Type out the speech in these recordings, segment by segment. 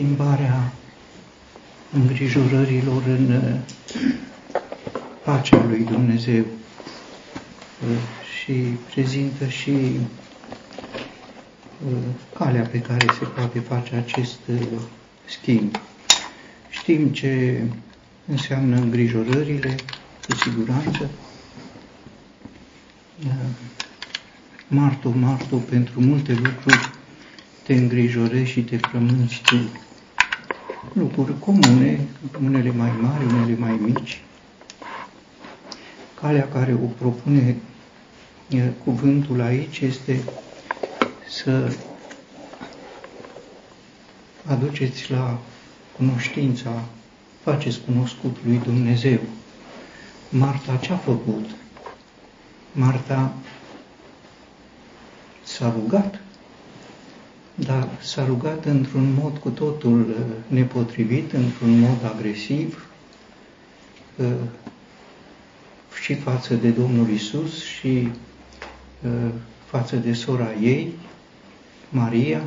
schimbarea îngrijorărilor în uh, pacea lui Dumnezeu uh, și prezintă și uh, calea pe care se poate face acest schimb. Știm ce înseamnă îngrijorările, cu siguranță. Martu, Martu, pentru multe lucruri te îngrijorezi și te frămânți tu. Lucruri comune, unele mai mari, unele mai mici. Calea care o propune cuvântul aici este să aduceți la cunoștința, faceți cunoscut lui Dumnezeu. Marta ce-a făcut? Marta s-a rugat dar s-a rugat într-un mod cu totul uh, nepotrivit, într-un mod agresiv uh, și față de Domnul Isus și uh, față de sora ei, Maria,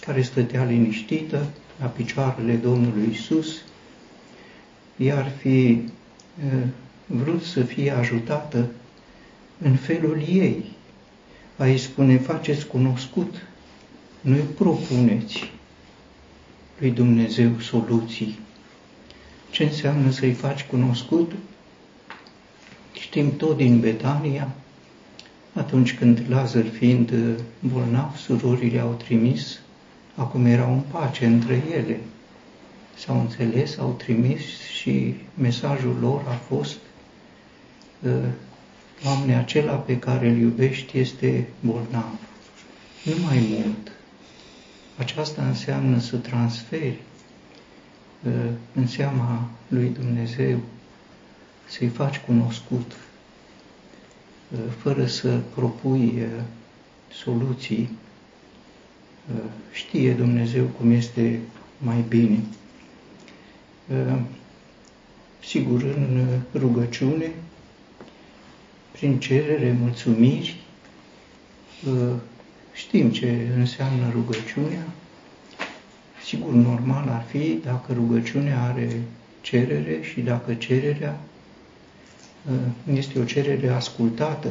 care stătea liniștită la picioarele Domnului Isus, iar fi vrut să fie ajutată în felul ei. Aici spune, faceți cunoscut nu-i propuneți lui Dumnezeu soluții. Ce înseamnă să-i faci cunoscut? Știm tot din Betania, atunci când Lazar fiind bolnav, surorile au trimis, acum erau în pace între ele. S-au înțeles, au trimis și mesajul lor a fost Doamne, acela pe care îl iubești este bolnav. Nu mai mult. Aceasta înseamnă să transferi uh, în seama lui Dumnezeu, să-i faci cunoscut, uh, fără să propui uh, soluții. Știe Dumnezeu cum este mai bine. Sigur, în rugăciune, prin cerere, mulțumiri, Știm ce înseamnă rugăciunea. Sigur, normal ar fi dacă rugăciunea are cerere și dacă cererea uh, este o cerere ascultată.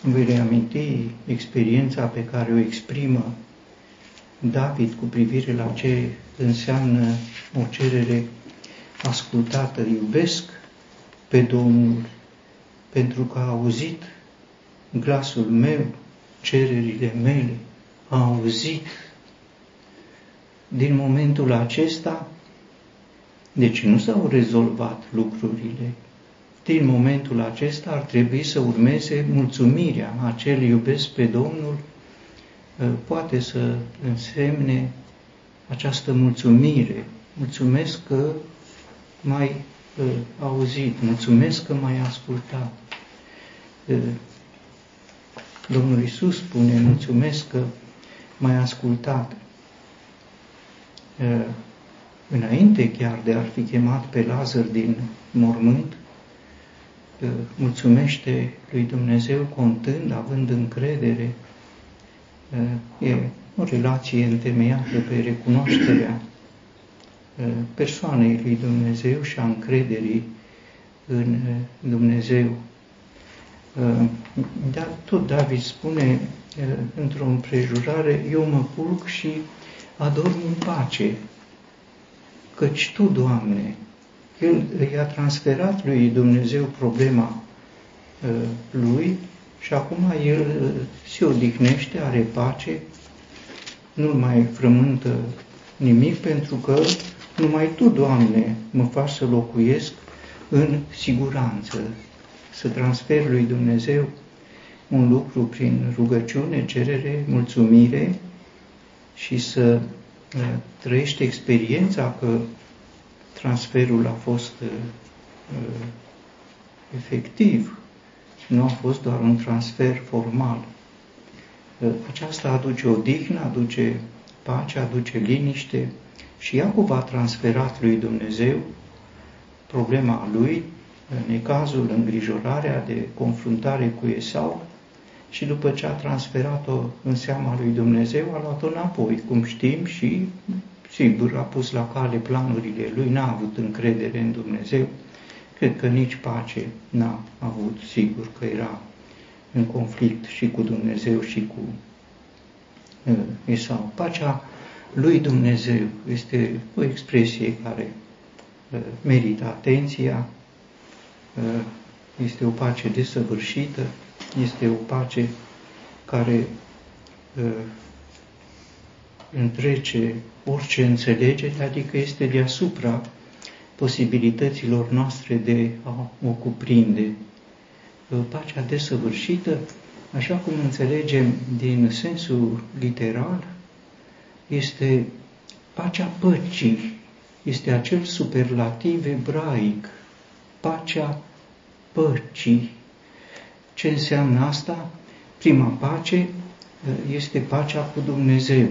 Voi reaminti experiența pe care o exprimă David cu privire la ce înseamnă o cerere ascultată. Iubesc pe Domnul pentru că a auzit glasul meu cererile mele, a auzit din momentul acesta, deci nu s-au rezolvat lucrurile. Din momentul acesta ar trebui să urmeze mulțumirea. Acel iubesc pe Domnul ă, poate să însemne această mulțumire. Mulțumesc că m-ai ă, auzit, mulțumesc că m-ai ascultat. Ă, Domnul Isus spune, mulțumesc că m-ai ascultat. Înainte chiar de a fi chemat pe Lazar din mormânt, mulțumește lui Dumnezeu contând, având încredere. E o relație întemeiată pe recunoașterea persoanei lui Dumnezeu și a încrederii în Dumnezeu. Dar tot David spune într-o împrejurare, eu mă culc și adorm în pace, căci Tu, Doamne, El i-a transferat lui Dumnezeu problema lui și acum el se odihnește, are pace, nu mai frământă nimic, pentru că numai Tu, Doamne, mă faci să locuiesc în siguranță, să transfer lui Dumnezeu un lucru prin rugăciune, cerere, mulțumire și să uh, trăiește experiența că transferul a fost uh, uh, efectiv, nu a fost doar un transfer formal. Aceasta aduce odihnă, aduce pace, aduce liniște și Iacov a transferat lui Dumnezeu problema lui necazul, îngrijorarea de confruntare cu Esau și după ce a transferat-o în seama lui Dumnezeu, a luat-o înapoi, cum știm și sigur a pus la cale planurile lui, n-a avut încredere în Dumnezeu, cred că nici pace n-a avut, sigur că era în conflict și cu Dumnezeu și cu uh, Esau. Pacea lui Dumnezeu este o expresie care uh, merită atenția, uh, este o pace desăvârșită, este o pace care uh, întrece orice înțelegere, adică este deasupra posibilităților noastre de a o cuprinde. Uh, pacea desăvârșită, așa cum înțelegem din sensul literal, este pacea păcii, este acel superlativ ebraic, pacea păcii. Ce înseamnă asta? Prima pace uh, este pacea cu Dumnezeu,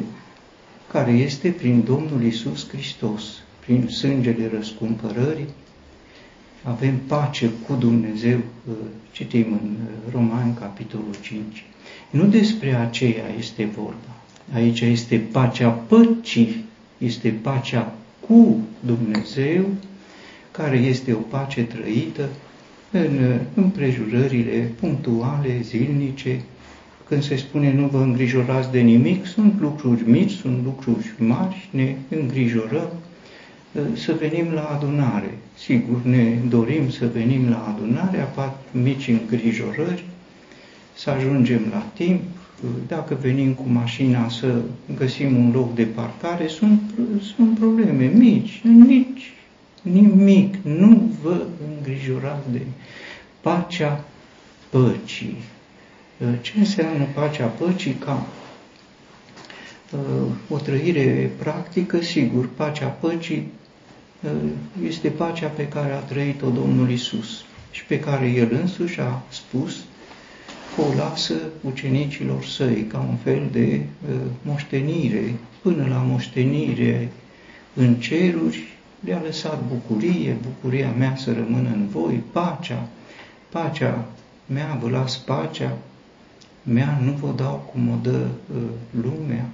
care este prin Domnul Isus Hristos, prin sângele răscumpărării. Avem pace cu Dumnezeu, uh, citim în uh, Romani, capitolul 5. Nu despre aceea este vorba. Aici este pacea păcii, este pacea cu Dumnezeu, care este o pace trăită în împrejurările punctuale, zilnice, când se spune nu vă îngrijorați de nimic, sunt lucruri mici, sunt lucruri mari, ne îngrijorăm ă, să venim la adunare. Sigur, ne dorim să venim la adunare, apar mici îngrijorări, să ajungem la timp, dacă venim cu mașina să găsim un loc de parcare, sunt, sunt probleme mici, nici nimic, nu vă îngrijorați de pacea păcii. Ce înseamnă pacea păcii? Ca uh, o trăire practică, sigur, pacea păcii uh, este pacea pe care a trăit-o Domnul Isus și pe care El însuși a spus că o lasă ucenicilor săi ca un fel de uh, moștenire, până la moștenire în ceruri, le-a lăsat bucurie, bucuria mea să rămână în voi, pacea, pacea mea, vă las pacea mea, nu vă dau cum o dă uh, lumea.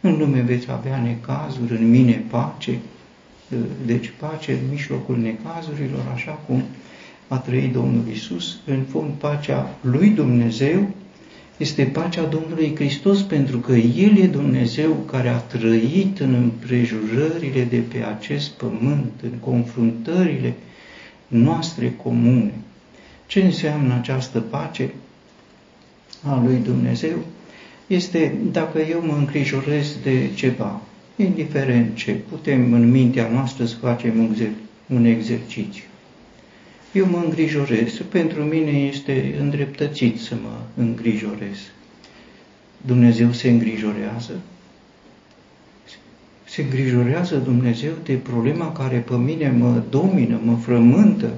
În lume veți avea necazuri, în mine pace, uh, deci pace în mijlocul necazurilor, așa cum a trăit Domnul Isus, în fond pacea lui Dumnezeu este pacea Domnului Hristos, pentru că El e Dumnezeu care a trăit în împrejurările de pe acest pământ, în confruntările noastre comune. Ce înseamnă această pace a lui Dumnezeu? Este dacă eu mă îngrijorez de ceva, indiferent ce, putem în mintea noastră să facem un, exer- un exercițiu. Eu mă îngrijorez, pentru mine este îndreptățit să mă îngrijorez. Dumnezeu se îngrijorează? Se îngrijorează Dumnezeu de problema care pe mine mă domină, mă frământă,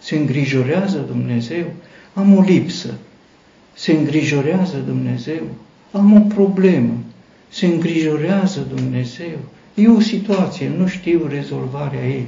se îngrijorează Dumnezeu, am o lipsă, se îngrijorează Dumnezeu, am o problemă, se îngrijorează Dumnezeu, e o situație, nu știu rezolvarea ei.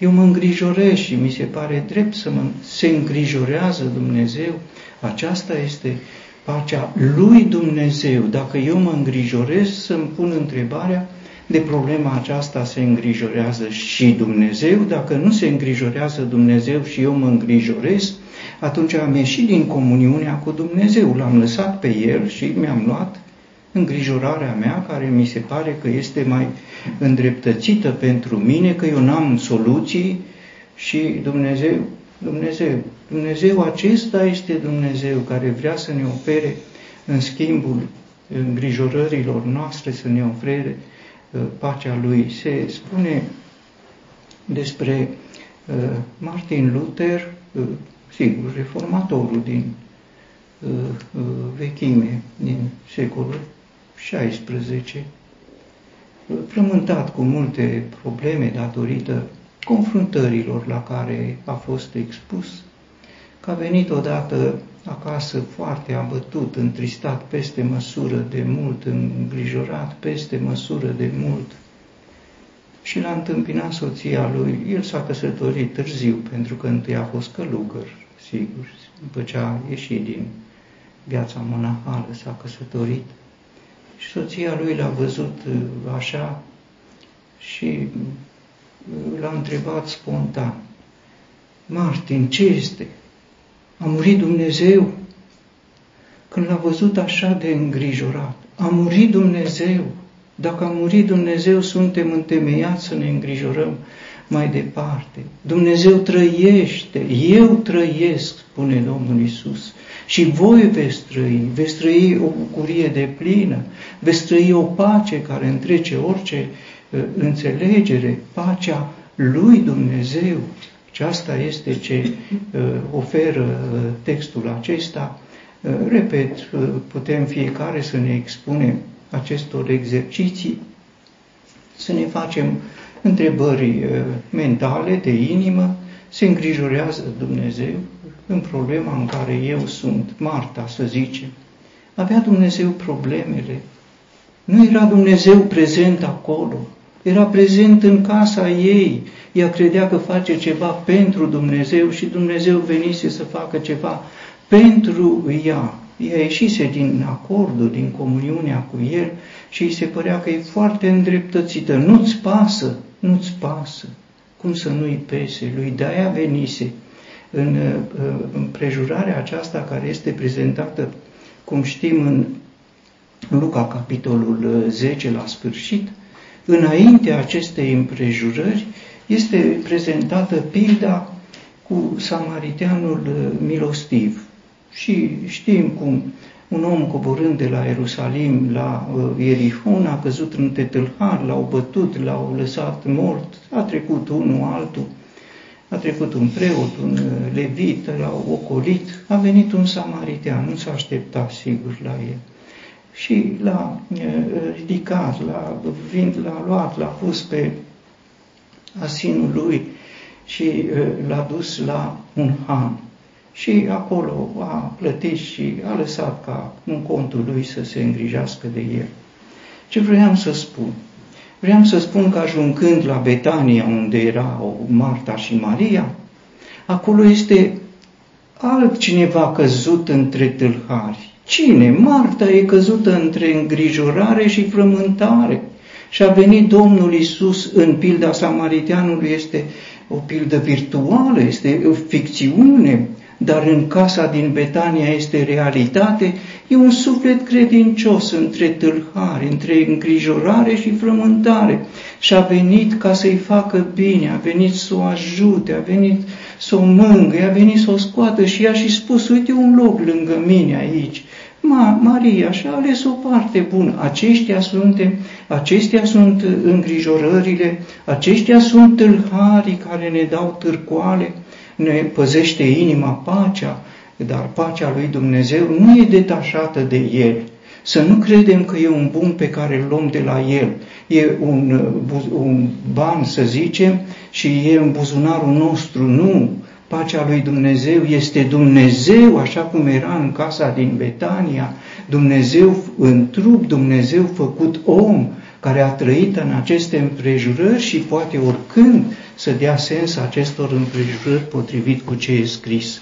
Eu mă îngrijorez și mi se pare drept să mă, se îngrijorează Dumnezeu. Aceasta este pacea lui Dumnezeu. Dacă eu mă îngrijorez, să-mi pun întrebarea, de problema aceasta se îngrijorează și Dumnezeu. Dacă nu se îngrijorează Dumnezeu și eu mă îngrijorez, atunci am ieșit din comuniunea cu Dumnezeu, l-am lăsat pe El și mi-am luat îngrijorarea mea, care mi se pare că este mai îndreptățită pentru mine, că eu n-am soluții și Dumnezeu, Dumnezeu, Dumnezeu acesta este Dumnezeu care vrea să ne ofere în schimbul îngrijorărilor noastre, să ne ofere uh, pacea Lui. Se spune despre uh, Martin Luther, uh, sigur, reformatorul din vechime, din secolul 16, frământat cu multe probleme datorită confruntărilor la care a fost expus, că a venit odată acasă foarte abătut, întristat peste măsură de mult, îngrijorat peste măsură de mult, și l-a întâmpinat soția lui. El s-a căsătorit târziu, pentru că întâi a fost călugăr, sigur, după ce a ieșit din viața monahală, s-a căsătorit și soția lui l-a văzut uh, așa și uh, l-a întrebat spontan, Martin, ce este? A murit Dumnezeu? Când l-a văzut așa de îngrijorat, a murit Dumnezeu. Dacă a murit Dumnezeu, suntem întemeiați să ne îngrijorăm mai departe. Dumnezeu trăiește, eu trăiesc, spune Domnul Isus. Și voi veți trăi, veți trăi o bucurie de plină, veți trăi o pace care întrece orice uh, înțelegere, pacea lui Dumnezeu. Și asta este ce uh, oferă uh, textul acesta. Uh, repet, uh, putem fiecare să ne expunem acestor exerciții, să ne facem întrebări uh, mentale, de inimă, se îngrijorează Dumnezeu în problema în care eu sunt, Marta, să zicem. Avea Dumnezeu problemele. Nu era Dumnezeu prezent acolo, era prezent în casa ei. Ea credea că face ceva pentru Dumnezeu și Dumnezeu venise să facă ceva pentru ea. Ea ieșise din acordul, din comuniunea cu el și îi se părea că e foarte îndreptățită. Nu-ți pasă, nu-ți pasă. Cum să nu-i pese? Lui de-aia venise în împrejurarea aceasta care este prezentată, cum știm, în Luca, capitolul 10, la sfârșit, înaintea acestei împrejurări, este prezentată pilda cu samariteanul milostiv. Și știm cum un om coborând de la Ierusalim la uh, Ierihon a căzut în tetâlhar, l-au bătut, l-au lăsat mort, a trecut unul altul, a trecut un preot, un uh, levit, l-au ocolit, a venit un samaritean, nu s-a așteptat sigur la el. Și l-a uh, ridicat, l-a, l-a luat, l-a pus pe asinul lui și l-a dus la un han și acolo a plătit și a lăsat ca în contul lui să se îngrijească de el. Ce vreau să spun? Vreau să spun că ajungând la Betania, unde erau Marta și Maria, acolo este altcineva căzut între tâlhari. Cine? Marta e căzută între îngrijorare și frământare. Și a venit Domnul Isus în pilda samariteanului, este o pildă virtuală, este o ficțiune, dar în casa din Betania este realitate, e un suflet credincios între tâlhari, între îngrijorare și frământare. Și a venit ca să-i facă bine, a venit să o ajute, a venit să o mângâie, a venit să o scoată și ea și spus, uite un loc lângă mine aici. Ma, Maria și-a ales o parte bună. Aceștia sunt, acestea sunt îngrijorările, aceștia sunt tâlharii care ne dau târcoale, ne păzește inima pacea, dar pacea lui Dumnezeu nu e detașată de El. Să nu credem că e un bun pe care îl luăm de la El. E un, un ban, să zicem, și e în buzunarul nostru. Nu! Pacea lui Dumnezeu este Dumnezeu, așa cum era în casa din Betania, Dumnezeu în trup, Dumnezeu făcut om, care a trăit în aceste împrejurări și poate oricând să dea sens acestor împrejurări potrivit cu ce e scris.